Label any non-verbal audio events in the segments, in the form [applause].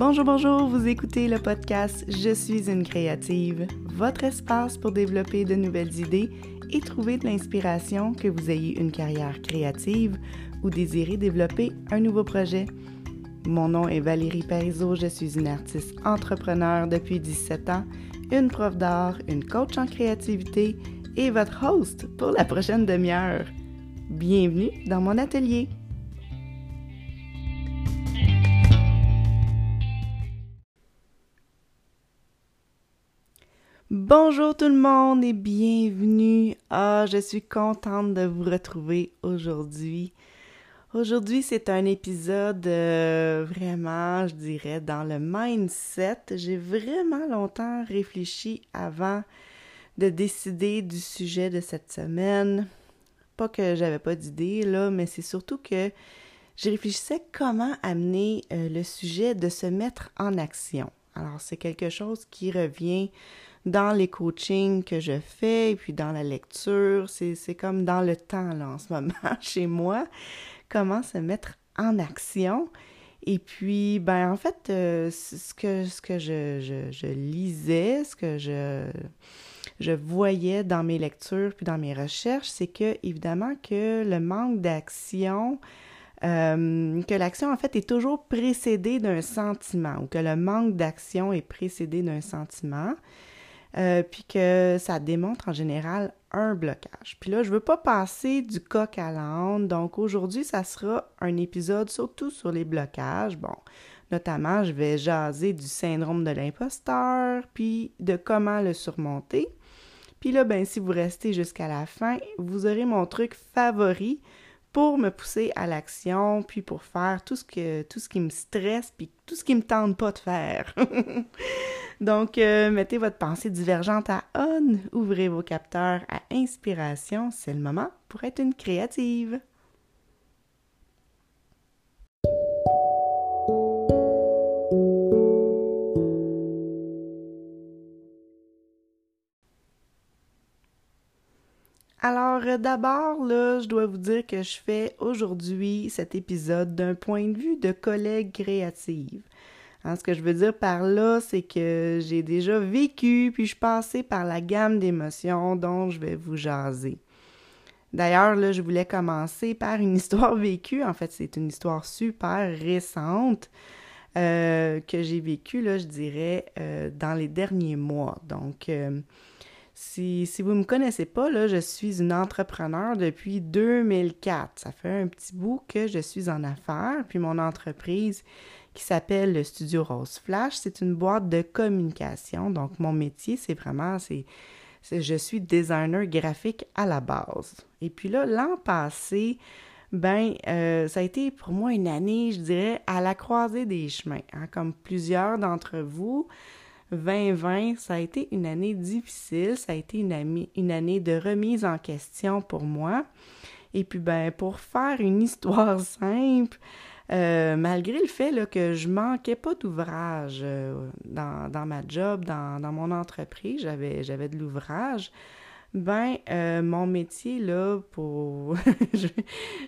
Bonjour, bonjour, vous écoutez le podcast Je suis une créative, votre espace pour développer de nouvelles idées et trouver de l'inspiration que vous ayez une carrière créative ou désirez développer un nouveau projet. Mon nom est Valérie Parizeau, je suis une artiste entrepreneur depuis 17 ans, une prof d'art, une coach en créativité et votre host pour la prochaine demi-heure. Bienvenue dans mon atelier. Bonjour tout le monde et bienvenue. Ah, je suis contente de vous retrouver aujourd'hui. Aujourd'hui, c'est un épisode euh, vraiment, je dirais, dans le mindset. J'ai vraiment longtemps réfléchi avant de décider du sujet de cette semaine. Pas que j'avais pas d'idée, là, mais c'est surtout que je réfléchissais comment amener euh, le sujet de se mettre en action. Alors, c'est quelque chose qui revient dans les coachings que je fais et puis dans la lecture. C'est comme dans le temps, là, en ce [laughs] moment, chez moi. Comment se mettre en action. Et puis, ben, en fait, euh, ce que, ce que je, je, lisais, ce que je, je voyais dans mes lectures puis dans mes recherches, c'est que, évidemment, que le manque d'action, euh, que l'action, en fait, est toujours précédée d'un sentiment ou que le manque d'action est précédé d'un sentiment. Euh, puis que ça démontre en général un blocage. Puis là, je veux pas passer du coq à l'âne, donc aujourd'hui, ça sera un épisode surtout sur les blocages. Bon, notamment, je vais jaser du syndrome de l'imposteur, puis de comment le surmonter. Puis là, ben, si vous restez jusqu'à la fin, vous aurez mon truc favori pour me pousser à l'action, puis pour faire tout ce que tout ce qui me stresse, puis tout ce qui me tente pas de faire. [laughs] Donc, euh, mettez votre pensée divergente à on, ouvrez vos capteurs à inspiration, c'est le moment pour être une créative. Alors, euh, d'abord, là, je dois vous dire que je fais aujourd'hui cet épisode d'un point de vue de collègue créative. Hein, ce que je veux dire par là, c'est que j'ai déjà vécu, puis je passais par la gamme d'émotions dont je vais vous jaser. D'ailleurs, là, je voulais commencer par une [laughs] histoire vécue. En fait, c'est une histoire super récente euh, que j'ai vécue, là, je dirais, euh, dans les derniers mois. Donc, euh, si, si vous ne me connaissez pas, là, je suis une entrepreneur depuis 2004. Ça fait un petit bout que je suis en affaires, puis mon entreprise qui s'appelle le Studio Rose Flash. C'est une boîte de communication. Donc, mon métier, c'est vraiment, c'est, je suis designer graphique à la base. Et puis là, l'an passé, ben, euh, ça a été pour moi une année, je dirais, à la croisée des chemins. Hein. Comme plusieurs d'entre vous, 2020, ça a été une année difficile, ça a été une, une année de remise en question pour moi. Et puis, ben, pour faire une histoire [laughs] simple, euh, malgré le fait que je manquais pas d'ouvrage euh, dans, ma job, dans, mon entreprise, j'avais, de l'ouvrage, ben euh, mon métier là pour [laughs] je,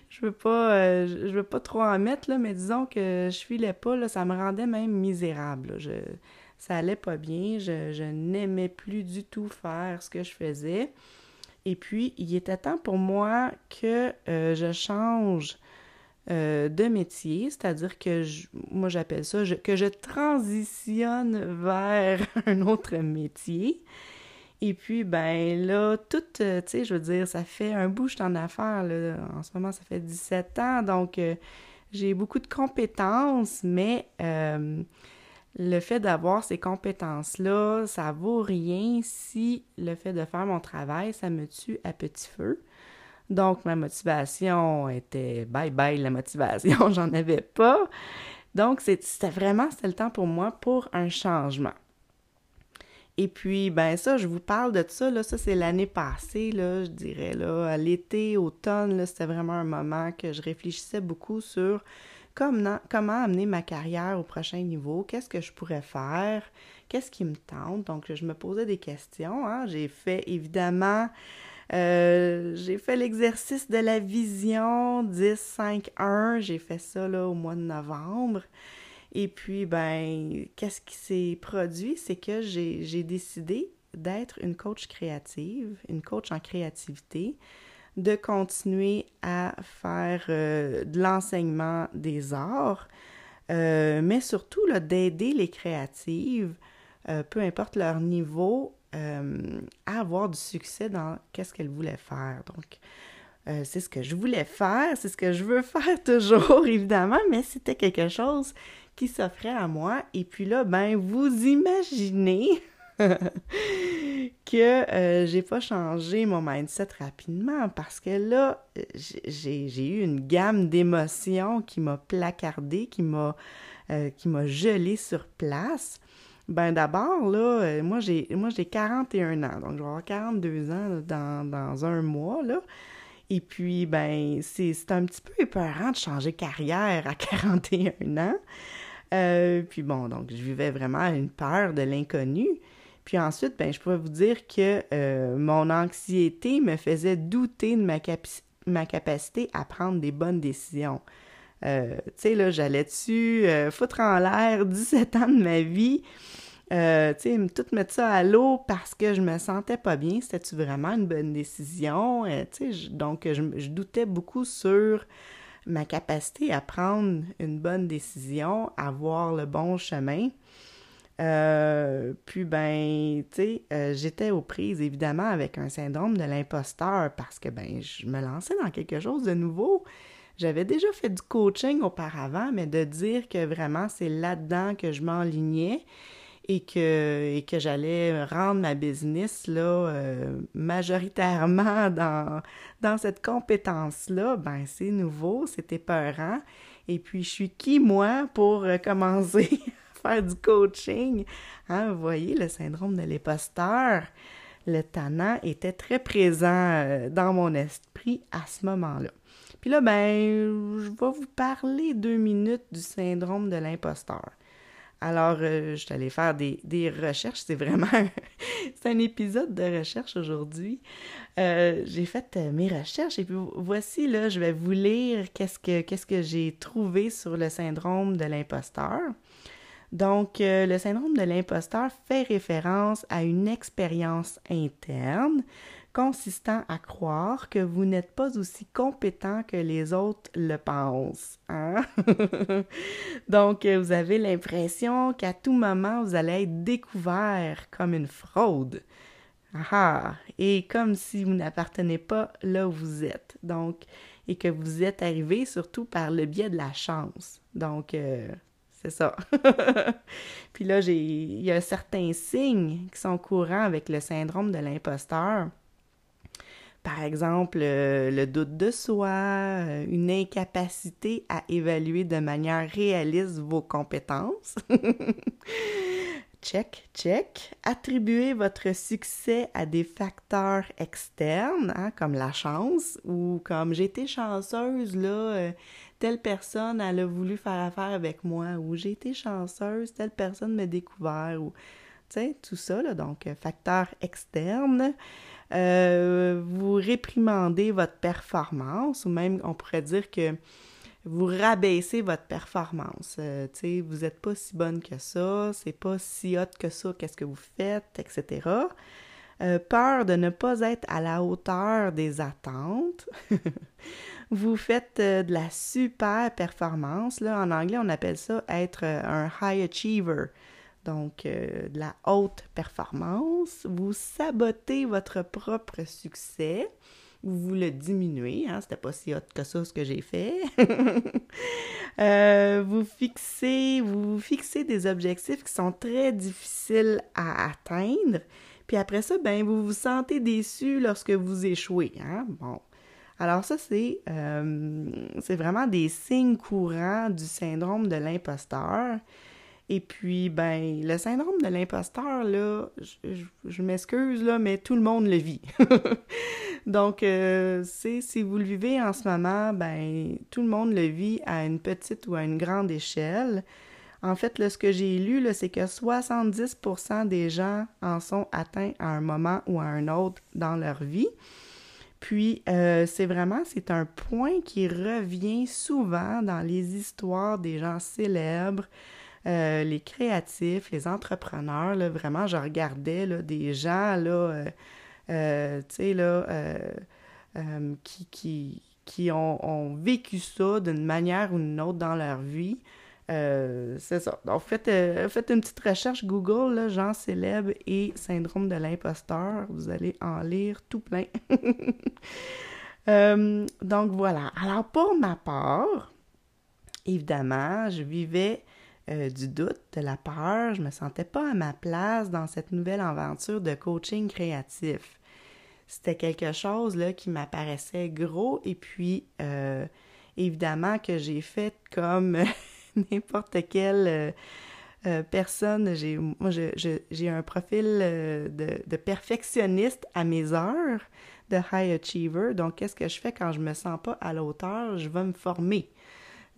je veux pas trop en mettre là mais disons que je filais pas là ça me rendait même misérable ça allait pas bien je, je n'aimais plus du tout faire ce que je faisais. Et puis il était temps pour moi que je change euh, de métier, c'est-à-dire que moi j'appelle ça que je transitionne vers [laughs] un autre métier. Et puis, ben là, tout, euh, tu sais, je veux dire, ça fait un bout, je en affaires. En ce moment, ça fait 17 ans, donc euh, j'ai beaucoup de compétences, mais le fait d'avoir ces compétences-là, ça vaut rien si le fait de faire mon travail, ça me tue à petit feu. Donc, ma motivation était bye bye la motivation, [laughs] j'en avais pas. Donc, c'était vraiment, c'était le temps pour moi pour un changement. Et puis, ben ça, je vous parle de ça, là, ça c'est l'année passée, là, je dirais, là, à l'été, automne, là, c'était vraiment un moment que je réfléchissais beaucoup sur comment, comment amener ma carrière au prochain niveau, qu'est-ce que je pourrais faire, qu'est-ce qui me tente. Donc, je me posais des questions, hein. J'ai fait, évidemment, euh, j'ai fait l'exercice de la vision 10-5-1. J'ai fait ça au mois de novembre. Et puis, ben, qu'est-ce qui s'est produit? C'est que j'ai décidé d'être une coach créative, une coach en créativité, de continuer à faire euh, de l'enseignement des arts, euh, mais surtout d'aider les créatives, peu importe leur niveau, à avoir du succès dans qu'est-ce qu'elles voulaient faire. Donc, c'est ce que je voulais faire, c'est ce que je veux [laughs] faire toujours, évidemment, mais c'était quelque chose qui s'offrait à moi. Et puis là, ben, vous imaginez [laughs] que euh, j'ai pas changé mon mindset rapidement parce que là, j'ai eu une gamme d'émotions qui m'a placardé, qui m'a euh, qui m'a gelé sur place. Ben d'abord, là, euh, moi j'ai moi j'ai 41 ans, donc je vais avoir 42 ans dans, dans un mois, là. Et puis, ben, c'est un petit peu épeurant de changer carrière à [laughs] 41 ans. puis bon, donc je vivais vraiment une peur de l'inconnu. Puis ensuite, ben, je pourrais vous dire que euh, mon anxiété me faisait douter de ma, ma, capacité à prendre des bonnes décisions. Euh, tu sais, là, j'allais-tu euh, foutre en l'air [laughs] 17 ans de ma vie, tu sais, tout mettre ça à l'eau parce que je me sentais pas bien, c'était-tu vraiment une bonne décision? tu sais, donc, je, doutais beaucoup sur ma capacité à prendre une bonne décision, à voir le bon chemin. Euh, puis ben, tu sais, euh, j'étais aux prises évidemment avec un syndrome de l'imposteur parce que ben, je me lançais dans quelque chose de nouveau. J'avais déjà fait du coaching auparavant, mais de dire que vraiment c'est là-dedans que je m'enlignais et que, que j'allais rendre ma business là, euh, majoritairement [laughs] dans, cette compétence-là, ben c'est nouveau, c'est épeurant. Et puis, je suis qui, moi, pour commencer [laughs] faire du coaching? Hein, vous voyez, le syndrome de l'imposteur, le tannant était très présent euh, dans mon esprit à ce moment-là. Puis là, ben, je vais vous parler deux minutes du syndrome de l'imposteur. Alors, euh, je suis allée faire des, recherches. C'est vraiment [laughs] c'est un épisode de recherche aujourd'hui. Euh, j'ai fait mes recherches et puis voici, là, je vais vous lire qu'est-ce que, j'ai trouvé sur le syndrome de l'imposteur. Donc, euh, le syndrome de l'imposteur fait référence à une expérience interne consistant à croire que vous n'êtes pas aussi compétent que les autres le pensent. Hein? [laughs] Donc, vous avez l'impression qu'à tout moment, vous allez être découvert comme une fraude. Ah, et comme si vous n'appartenez pas là où vous êtes. Donc, et que vous êtes arrivé surtout par le biais de la chance. Donc, euh, c'est ça. [laughs] Puis là, il y a certains signes qui sont courants avec le syndrome de l'imposteur. Par exemple, euh, le doute de soi, euh, une incapacité à évaluer de manière réaliste vos compétences. [laughs] check, check. Attribuer votre succès à des facteurs externes, hein, comme la chance, ou comme j'ai été chanceuse, là, euh, telle personne, elle a voulu faire affaire avec moi, ou j'ai été chanceuse, telle personne m'a découvert, ou, tu tout ça, là, donc, euh, facteur externe. Euh, vous réprimandez votre performance, ou même, on pourrait dire que vous rabaissez votre performance. Euh, vous n'êtes pas si bonne que ça, c'est pas si hot que ça, qu'est-ce que vous faites, etc. peur de ne pas être à la hauteur des attentes. [laughs] vous faites euh, de la super performance. Là, en anglais, on appelle ça être euh, un high achiever. Donc, euh, de la haute performance. Vous sabotez votre propre succès ou vous le diminuez. Hein? C'était pas si hot que ça ce que j'ai fait. [laughs] vous fixez, vous fixez des objectifs qui sont très difficiles à atteindre. Puis après ça, ben, vous vous sentez déçu lorsque vous échouez. Hein? Bon. Alors ça, euh, c'est vraiment des signes courants du syndrome de l'imposteur. Et puis, ben, le syndrome de l'imposteur, là, je, m'excuse, là, mais tout le monde le vit. [laughs] Donc, euh, c'est si vous le vivez en ce moment, ben, tout le monde le vit à une petite ou à une grande échelle. En fait, ce que j'ai lu, c'est que 70% des gens en sont atteints à un moment ou à un autre dans leur vie. Puis, euh, c'est vraiment, c'est un point qui revient souvent dans les histoires des gens célèbres, euh, les créatifs, les entrepreneurs, vraiment, je regardais des gens, là, euh, euh, qui, ont, vécu ça d'une manière ou d'une autre dans leur vie. c'est ça. Donc, faites, faites, une petite recherche Google, là, gens célèbres et syndrome de l'imposteur. Vous allez en lire tout plein. [laughs] donc, voilà. Alors, pour ma part, évidemment, je vivais euh, du doute, de la peur. Je me sentais pas à ma place dans cette nouvelle aventure de coaching créatif. C'était quelque chose là, qui m'apparaissait gros et puis euh, évidemment que j'ai fait comme [laughs] n'importe quelle euh, personne. J'ai, moi, j'ai un profil de, perfectionniste à mes heures, de high achiever. Donc, qu'est-ce que je fais quand je me sens pas à la hauteur? Je vais me former.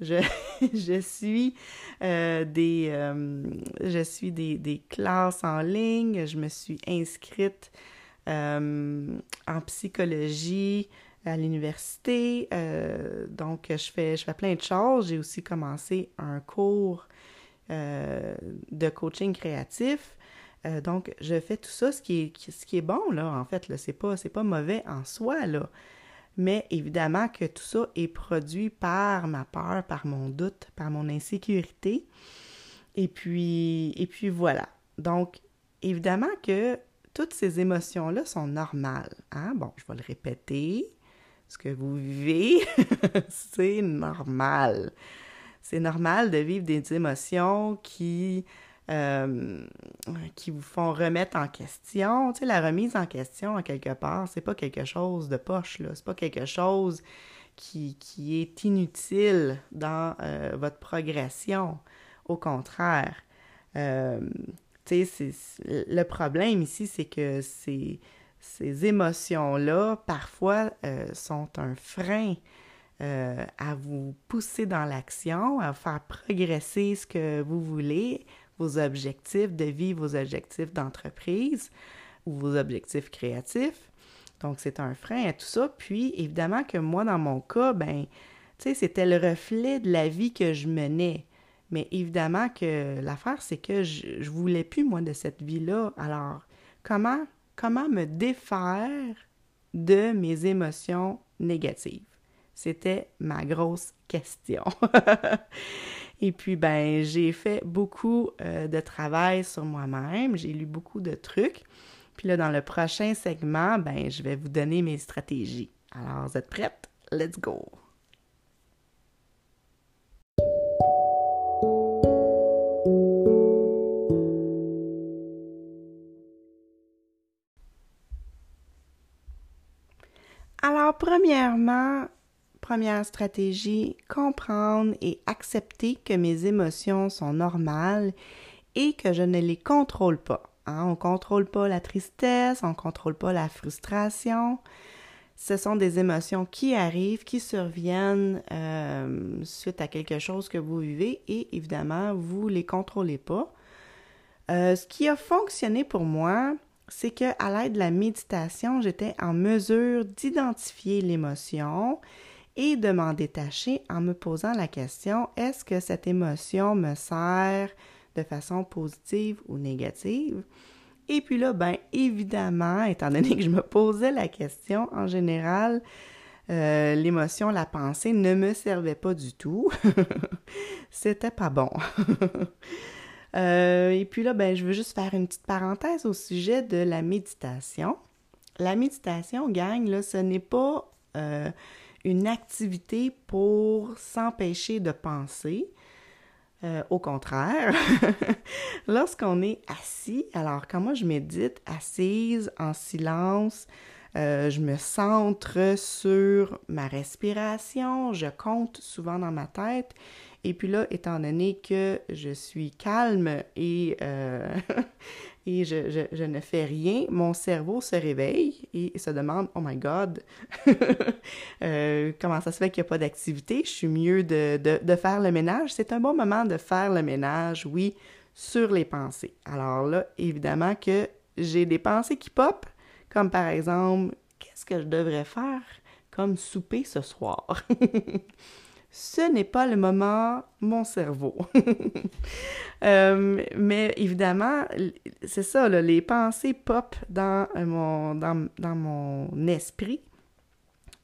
Je, [laughs] je suis, euh, des, euh, je suis des, des, classes en ligne. Je me suis inscrite euh, en psychologie à l'université. donc, je fais, je fais plein de choses. J'ai aussi commencé un cours de coaching créatif. donc, je fais tout ça, ce qui est, ce qui est bon, là, en fait. Ce n'est pas, pas mauvais en soi, là. Mais évidemment que tout ça est produit par ma peur, par mon doute, par mon insécurité. Et puis, et puis voilà. Donc, évidemment que toutes ces émotions-là sont normales. Hein? Bon, je vais le répéter. Ce que vous vivez, [laughs] c'est normal. C'est normal de vivre des émotions qui euh, qui vous font remettre en question. Tu la remise en question, en quelque part, c'est pas quelque chose de poche, là. C'est pas quelque chose qui, est inutile dans euh, votre progression. Au contraire. Euh, tu sais, le problème ici, c'est que ces, ces émotions-là, parfois, sont un frein à vous pousser dans l'action, à faire progresser ce que vous voulez, vos objectifs de vie, vos objectifs d'entreprise ou vos objectifs créatifs. Donc, c'est un frein à tout ça. Puis, évidemment que moi, dans mon cas, ben, tu sais, c'était le reflet de la vie que je menais. Mais évidemment que l'affaire, c'est que je, je voulais plus, moi, de cette vie-là. Alors, comment, comment me défaire de mes émotions négatives? C'était ma grosse question. [laughs] Et puis, ben, j'ai fait beaucoup euh, de travail sur moi-même, j'ai lu beaucoup de trucs. Puis là, dans le prochain segment, ben, je vais vous donner mes stratégies. Alors, vous êtes prêtes? Let's go! Alors, premièrement, Première stratégie, comprendre et accepter que mes émotions sont normales et que je ne les contrôle pas. Hein. On ne contrôle pas la tristesse, on ne contrôle pas la frustration. Ce sont des émotions qui arrivent, qui surviennent euh, suite à quelque chose que vous vivez et évidemment, vous ne les contrôlez pas. Euh, ce qui a fonctionné pour moi, c'est que à l'aide de la méditation, j'étais en mesure d'identifier l'émotion et de m'en détacher en me posant la question est-ce que cette émotion me sert de façon positive ou négative? Et puis là, ben évidemment, étant donné que je me posais la question, en général, euh, l'émotion, la pensée ne me servait pas du tout. [laughs] C'était pas bon. [laughs] Euh, et puis là, ben, je veux juste faire une petite parenthèse au sujet de la méditation. La méditation, gang, là, ce n'est pas euh, une activité pour s'empêcher de penser. Euh, au contraire, [laughs] lorsqu'on est assis, alors quand moi je médite assise en silence, euh, je me centre sur ma respiration, je compte souvent dans ma tête. Et puis là, étant donné que je suis calme et euh, [laughs] et je, ne fais rien, mon cerveau se réveille et se demande Oh my God, [laughs] euh, comment ça se fait qu'il n'y a pas d'activité? Je suis mieux de faire le ménage. C'est un bon moment de faire le ménage, oui, sur les pensées. Alors là, évidemment que j'ai des pensées qui popent, comme par exemple Qu'est-ce que je devrais faire comme souper ce soir? [laughs] ce n'est pas le moment, mon cerveau. [laughs] Euh, mais évidemment, c'est ça, les pensées pop dans mon, dans, mon esprit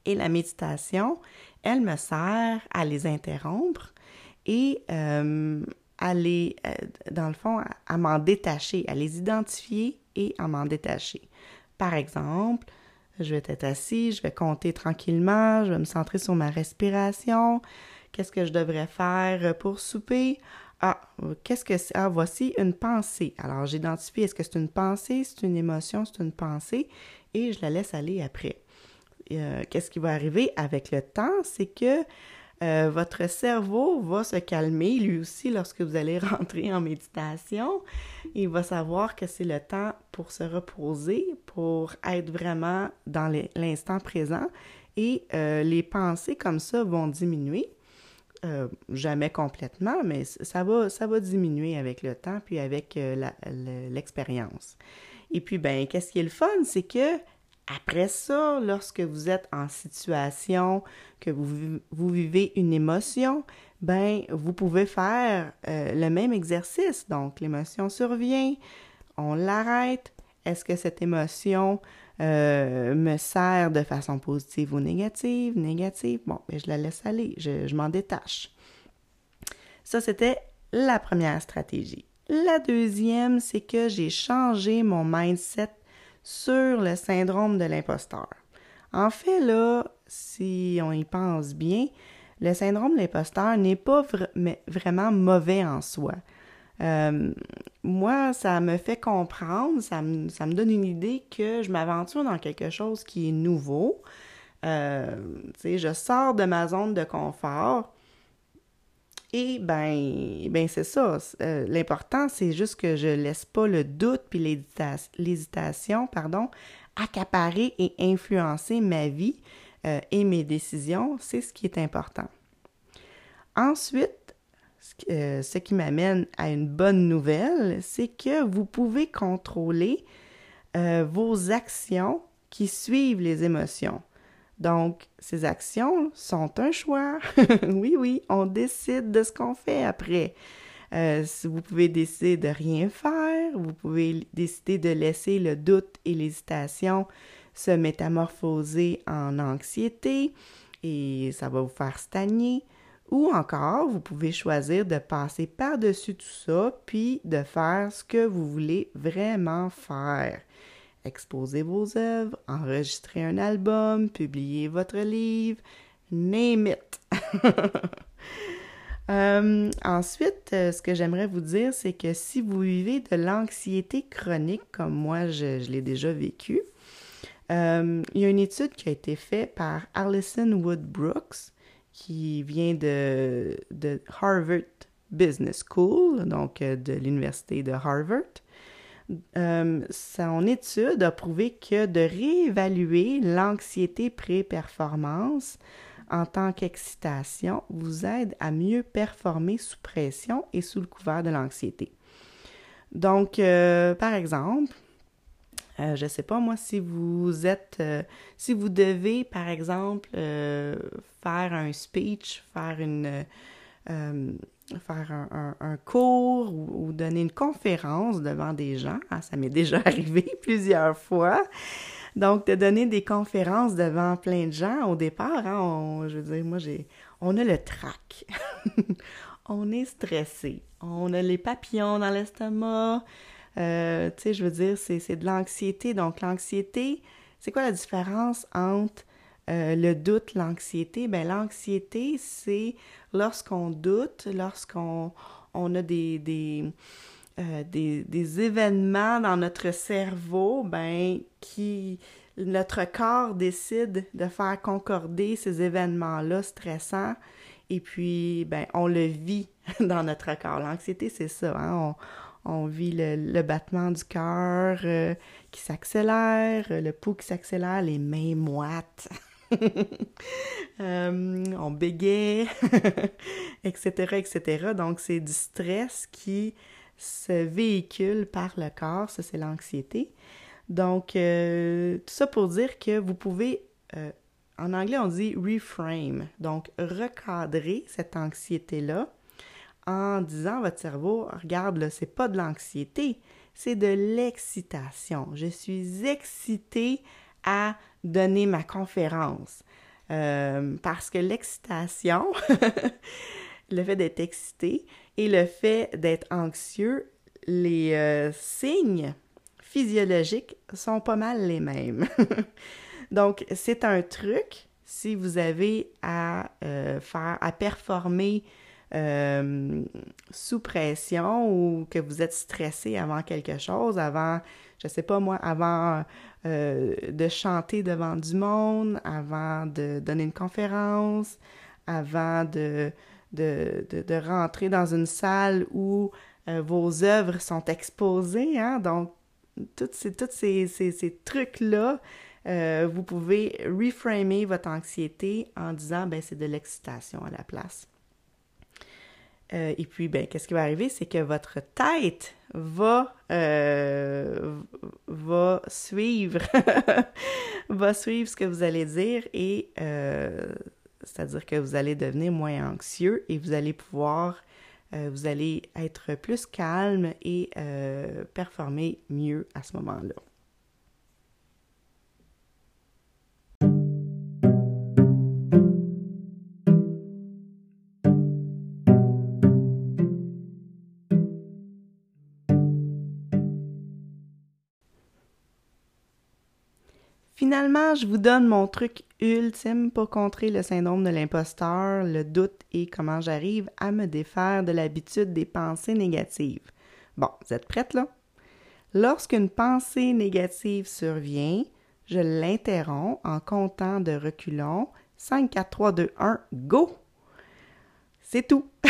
et la méditation, elle me sert à les interrompre et euh, à les, euh, dans le fond, à m'en détacher, à les identifier et à m'en détacher. Par exemple, je vais être assis, je vais compter tranquillement, je vais me centrer sur ma respiration. Qu'est-ce que je devrais faire pour souper? Ah, qu'est-ce que c'est? Ah, voici une pensée. Alors, j'identifie est-ce que c'est une pensée, c'est une émotion, c'est une pensée, et je la laisse aller après. Euh, qu'est-ce qui va arriver avec le temps? C'est que euh, votre cerveau va se calmer lui aussi lorsque vous allez [laughs] rentrer en méditation. Il va savoir que c'est le temps pour se reposer, pour être vraiment dans l'instant présent et euh, les pensées comme ça vont diminuer. Euh, jamais complètement, mais ça va, diminuer avec le temps puis avec l'expérience. Et puis, ben, qu'est-ce qui est le fun, c'est que après ça, lorsque vous êtes en situation que vous, vous vivez une émotion, ben vous pouvez faire euh, le même exercice. Donc l'émotion survient, on l'arrête. Est-ce que cette émotion euh, me sert de façon positive ou négative? Négative, bon, ben, je la laisse aller, je, je m'en détache. Ça, c'était la première stratégie. La deuxième, c'est que j'ai changé mon mindset sur le syndrome de l'imposteur. En fait, là, si on y pense bien, le syndrome de l'imposteur n'est pas vraiment mauvais en soi. Euh, moi, ça me fait comprendre, ça me, donne une idée que je m'aventure dans quelque chose qui est nouveau. Euh, je sors de ma zone de confort et ben, ben c'est ça. Euh, l'important, c'est juste que je laisse pas le doute puis l'hésitation, pardon, accaparer et influencer ma vie euh, et mes décisions. C'est ce qui est important. Ensuite, euh, ce qui m'amène à une bonne nouvelle, c'est que vous pouvez contrôler vos actions qui suivent les émotions. Donc, ces actions sont un choix. [laughs] oui, oui, on décide de ce qu'on fait après. Euh, vous pouvez décider de rien faire, vous pouvez décider de laisser le doute et l'hésitation se métamorphoser en anxiété et ça va vous faire stagner. Ou encore, vous pouvez choisir de passer par-dessus tout ça, puis de faire ce que vous voulez vraiment faire exposer vos œuvres, enregistrer un album, publier votre livre, name it. [laughs] Euh, ensuite, euh, ce que j'aimerais vous dire, c'est que si vous vivez de l'anxiété chronique, comme moi je, l'ai déjà vécu, euh, il y a une étude qui a été faite par Alison Wood Brooks, qui vient de Harvard Business School, donc de l'université de Harvard. Euh, son étude a prouvé que de réévaluer l'anxiété pré-performance en tant qu'excitation vous aide à mieux performer sous pression et sous le couvert de l'anxiété. Donc, euh, par exemple, euh, je ne sais pas moi si vous êtes, si vous devez par exemple faire un speech, faire une, faire un, cours ou, donner une conférence devant des gens. Ah, ça m'est déjà [laughs] arrivé plusieurs fois. Donc, de donner des conférences devant plein de gens, au départ, hein, je veux dire, moi, j'ai, on a le trac. [laughs] on est stressé. On a les papillons dans l'estomac. Euh, tu sais, je veux dire, c'est de l'anxiété. Donc, l'anxiété, c'est quoi la différence entre euh, le doute, l'anxiété, ben l'anxiété, c'est lorsqu'on doute, lorsqu'on on a euh, des, événements dans notre cerveau, ben qui notre corps décide de faire concorder ces événements-là stressants et puis ben on le vit [laughs] dans notre corps. L'anxiété, c'est ça, hein? on, vit le, le, battement du cœur euh, qui s'accélère, le pouls qui s'accélère, les mains moites. [laughs] [laughs] Euh, on bégaye, [laughs] etc., etc. Donc, c'est du stress qui se véhicule par le corps, ça c'est l'anxiété. Donc, euh, tout ça pour dire que vous pouvez, euh, en anglais, on dit reframe. Donc, recadrer cette anxiété-là en disant à votre cerveau, regarde, là, c'est pas de l'anxiété, c'est de l'excitation. Je suis excitée à donner ma conférence. Euh, parce que l'excitation, [laughs] le fait d'être excité et le fait d'être anxieux, les euh, signes physiologiques sont pas mal les mêmes. [laughs] Donc, c'est un truc si vous avez à euh, faire, à performer euh, sous pression ou que vous êtes stressé avant quelque chose, avant, je sais pas moi, avant euh, de chanter devant du monde, avant de donner une conférence, avant de, de, de, rentrer dans une salle où vos œuvres sont exposées, hein? donc tous ces, toutes ces, ces, ces trucs-là euh, vous pouvez reframer votre anxiété en disant ben c'est de l'excitation à la place. Euh, et puis, ben, qu'est-ce qui va arriver? C'est que votre tête va, euh, va suivre, [laughs] va suivre ce que vous allez dire et c'est-à-dire que vous allez devenir moins anxieux et vous allez pouvoir, vous allez être plus calme et performer mieux à ce moment-là. Finalement, je vous donne mon truc ultime pour contrer le syndrome de l'imposteur, le doute et comment j'arrive à me défaire de l'habitude des pensées négatives. Bon, vous êtes prête là? Lorsqu'une pensée négative survient, je l'interromps en comptant de reculons 5, 4, 3, 2, 1, go! C'est tout. [laughs]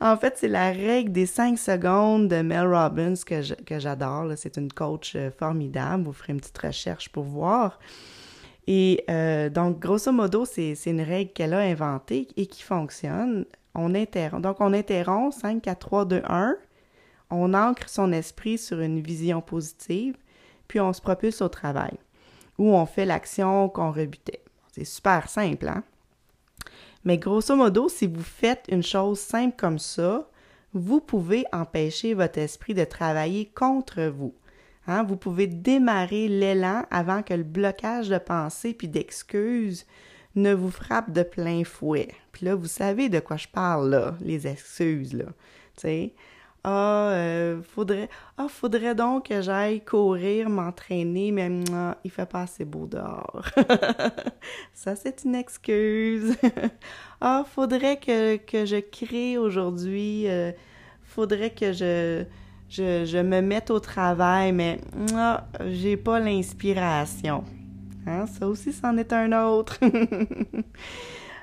en fait, c'est la règle des 5 secondes de Mel Robbins que j'adore. C'est une coach euh, formidable. Vous ferez une petite recherche pour voir. Et euh, donc, grosso modo, c'est une règle qu'elle a inventée et qui fonctionne. On interrompt. Donc, on interrompt 5, 4, 3, 2, 1. On ancre son esprit sur une vision positive, puis on se propulse au travail, ou on fait l'action qu'on rebutait. C'est super simple, hein? Mais grosso modo, si vous faites une chose simple comme ça, vous pouvez empêcher votre esprit de travailler contre vous. Hein? Vous pouvez démarrer l'élan avant que le blocage de pensée puis d'excuses ne vous frappe de plein fouet. Puis là, vous savez de quoi je parle, là, les excuses, là. Ah, euh, faudrait, ah, faudrait donc que j'aille courir, m'entraîner, mais ah, il fait pas assez beau dehors. [laughs] Ça, c'est une excuse. [laughs] ah, faudrait que, que je crée aujourd'hui. Euh, faudrait que je, je, me mette au travail, mais ah, j'ai pas l'inspiration. Hein? Ça aussi, c'en est un autre. [laughs]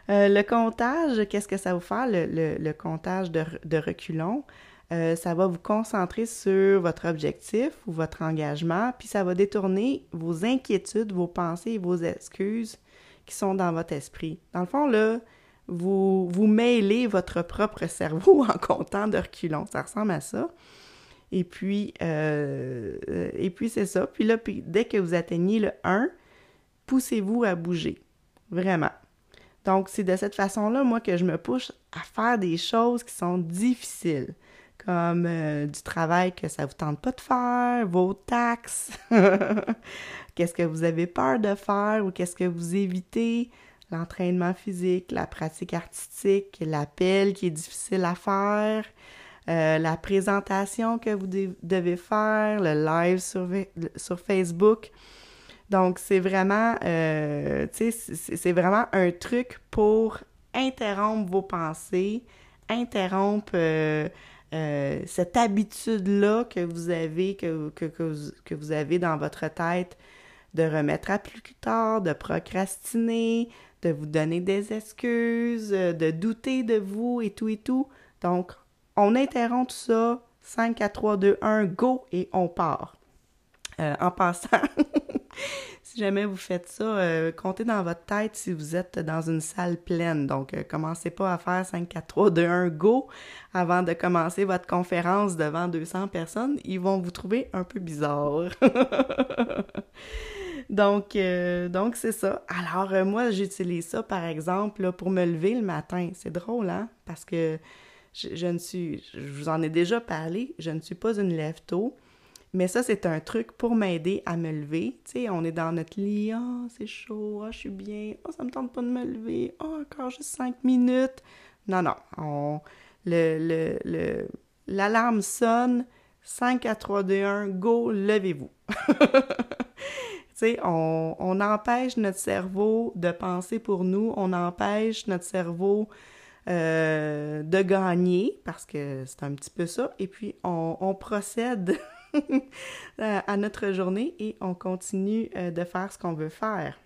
Euh, le comptage, qu'est-ce que ça vous fait, le, le, comptage de reculons? Euh, ça va vous concentrer sur votre objectif ou votre engagement, puis ça va détourner vos inquiétudes, vos pensées et vos excuses qui sont dans votre esprit. Dans le fond, là, vous, vous mêlez votre propre cerveau [laughs] en comptant de reculons. Ça ressemble à ça. Et puis, euh, et puis c'est ça. Puis là, dès que vous atteignez le 1, poussez-vous à bouger. Vraiment. Donc, c'est de cette façon-là, moi, que je me pousse à faire des choses qui sont difficiles comme euh, du travail que ça vous tente pas de faire, vos taxes, [laughs] qu'est-ce que vous avez peur de faire ou qu'est-ce que vous évitez, l'entraînement physique, la pratique artistique, l'appel qui est difficile à faire, euh, la présentation que vous devez faire, le live sur, sur Facebook. Donc, c'est vraiment, euh, c'est vraiment un truc pour interrompre vos pensées, interrompre euh, cette habitude-là que vous avez, que, que, vous, avez dans votre tête de remettre à plus tard, de procrastiner, de vous donner des excuses, euh, de douter de vous et tout et tout. Donc, on interrompt tout ça. 5, 4, 3, 2, 1, go et on part. Euh, en passant, [laughs] si jamais vous faites ça, euh, comptez dans votre tête si vous êtes dans une salle pleine. Donc, euh, commencez pas à faire 5, 4, 3, 2, 1, go avant de commencer votre conférence devant 200 personnes. Ils vont vous trouver un peu bizarre. [laughs] donc, donc c'est ça. Alors, moi, j'utilise ça, par exemple, pour me lever le matin. C'est drôle, hein? Parce que je, ne suis... Je vous en ai déjà parlé, je ne suis pas une lève-tôt. Mais ça, c'est un truc pour m'aider à me lever. Tu sais, on est dans notre lit, oh, c'est chaud, ah, je suis bien, oh, ça me tente pas de me lever, oh, encore juste cinq minutes. Non, non, on... le, le, l'alarme sonne, 5 à 3, 2, 1, go, levez-vous. [laughs] on, on empêche notre cerveau de penser pour nous, on empêche notre cerveau euh, de gagner, parce que c'est un petit peu ça, et puis on, procède [laughs] à notre journée et on continue euh, de faire ce qu'on veut faire.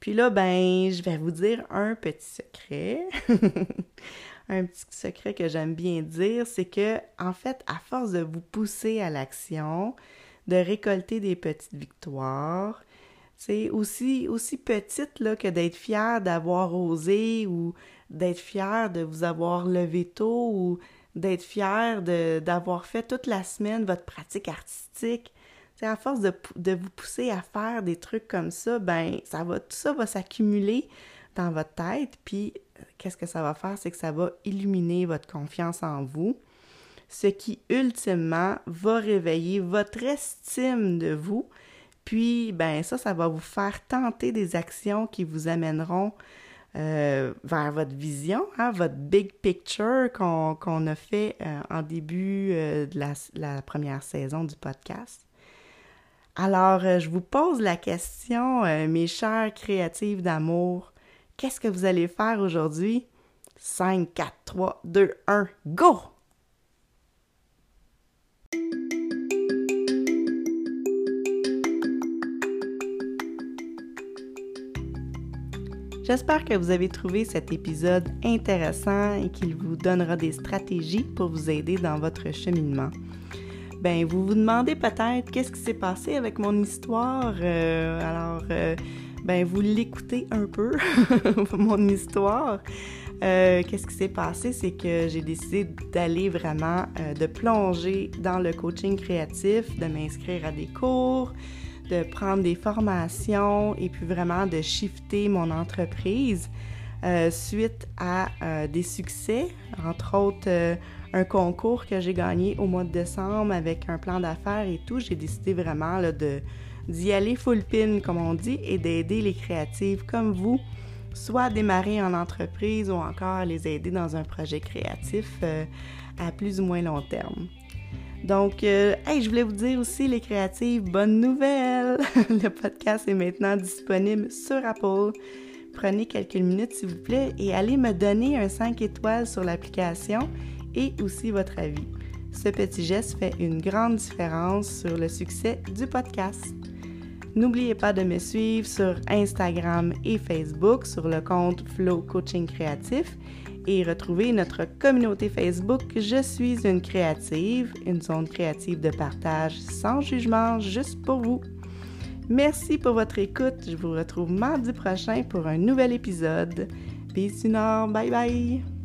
Puis là, ben, je vais vous dire un petit secret. [laughs] un petit secret que j'aime bien dire, c'est que, en fait, à force de vous pousser à l'action, de récolter des petites victoires. C'est aussi, aussi petite que d'être fier d'avoir osé ou d'être fier de vous avoir levé tôt ou d'être fier d'avoir fait toute la semaine votre pratique artistique. C'est à force de, de, vous pousser à faire des trucs comme ça, ben ça va tout ça va s'accumuler dans votre tête, puis euh, qu'est-ce que ça va faire, c'est que ça va illuminer votre confiance en vous ce qui ultimement va réveiller votre estime de vous. Puis, ben ça, ça va vous faire tenter des actions qui vous amèneront euh, vers votre vision, hein, votre big picture qu'on a fait euh, en début euh, de la, première saison du podcast. Alors, je vous pose la question, mes chers créatives d'amour, qu'est-ce que vous allez faire aujourd'hui? 5, 4, 3, 2, 1, go! J'espère que vous avez trouvé cet épisode intéressant et qu'il vous donnera des stratégies pour vous aider dans votre cheminement. Ben, vous vous demandez peut-être qu'est-ce qui s'est passé avec mon histoire. Euh, alors, euh, ben, vous l'écoutez un peu, [laughs] mon histoire. Euh, qu'est-ce qui s'est passé? C'est que j'ai décidé d'aller vraiment, de plonger dans le coaching créatif, de m'inscrire à des cours, de prendre des formations et puis vraiment de shifter mon entreprise euh, suite à euh, des succès, entre autres euh, un concours que j'ai gagné au mois de décembre avec un plan d'affaires et tout. J'ai décidé vraiment de d'y aller full pin, comme on dit, et d'aider les créatives comme vous, soit à démarrer en entreprise ou encore les aider dans un projet créatif à plus ou moins long terme. Donc, euh, je voulais vous dire aussi, les créatives, bonne nouvelle! [laughs] Le podcast est maintenant disponible sur Apple. Prenez quelques minutes, s'il vous plaît, et allez me donner un 5 étoiles sur l'application et aussi votre avis. Ce petit geste fait une grande différence sur le succès du podcast. N'oubliez pas de me suivre sur Instagram et Facebook sur le compte Flow Coaching Créatif et retrouver notre communauté Facebook Je suis une créative, une zone créative de partage sans jugement, juste pour vous. Merci pour votre écoute. Je vous retrouve mardi prochain pour un nouvel épisode. Peace du Nord. Bye bye.